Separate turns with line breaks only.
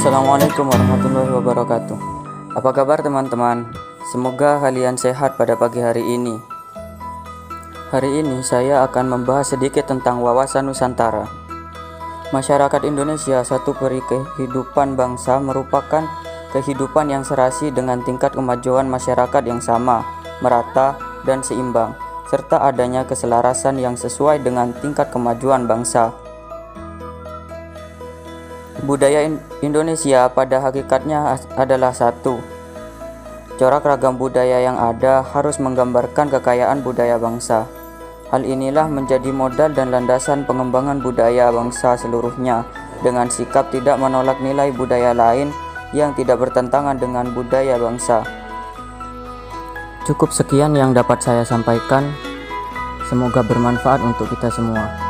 Assalamualaikum warahmatullahi wabarakatuh. Apa kabar teman-teman? Semoga kalian sehat pada pagi hari ini. Hari ini saya akan membahas sedikit tentang wawasan Nusantara. Masyarakat Indonesia satu peri kehidupan bangsa merupakan kehidupan yang serasi dengan tingkat kemajuan masyarakat yang sama, merata, dan seimbang, serta adanya keselarasan yang sesuai dengan tingkat kemajuan bangsa. Budaya Indonesia pada hakikatnya adalah satu. Corak ragam budaya yang ada harus menggambarkan kekayaan budaya bangsa. Hal inilah menjadi modal dan landasan pengembangan budaya bangsa seluruhnya dengan sikap tidak menolak nilai budaya lain yang tidak bertentangan dengan budaya bangsa. Cukup sekian yang dapat saya sampaikan. Semoga bermanfaat untuk kita semua.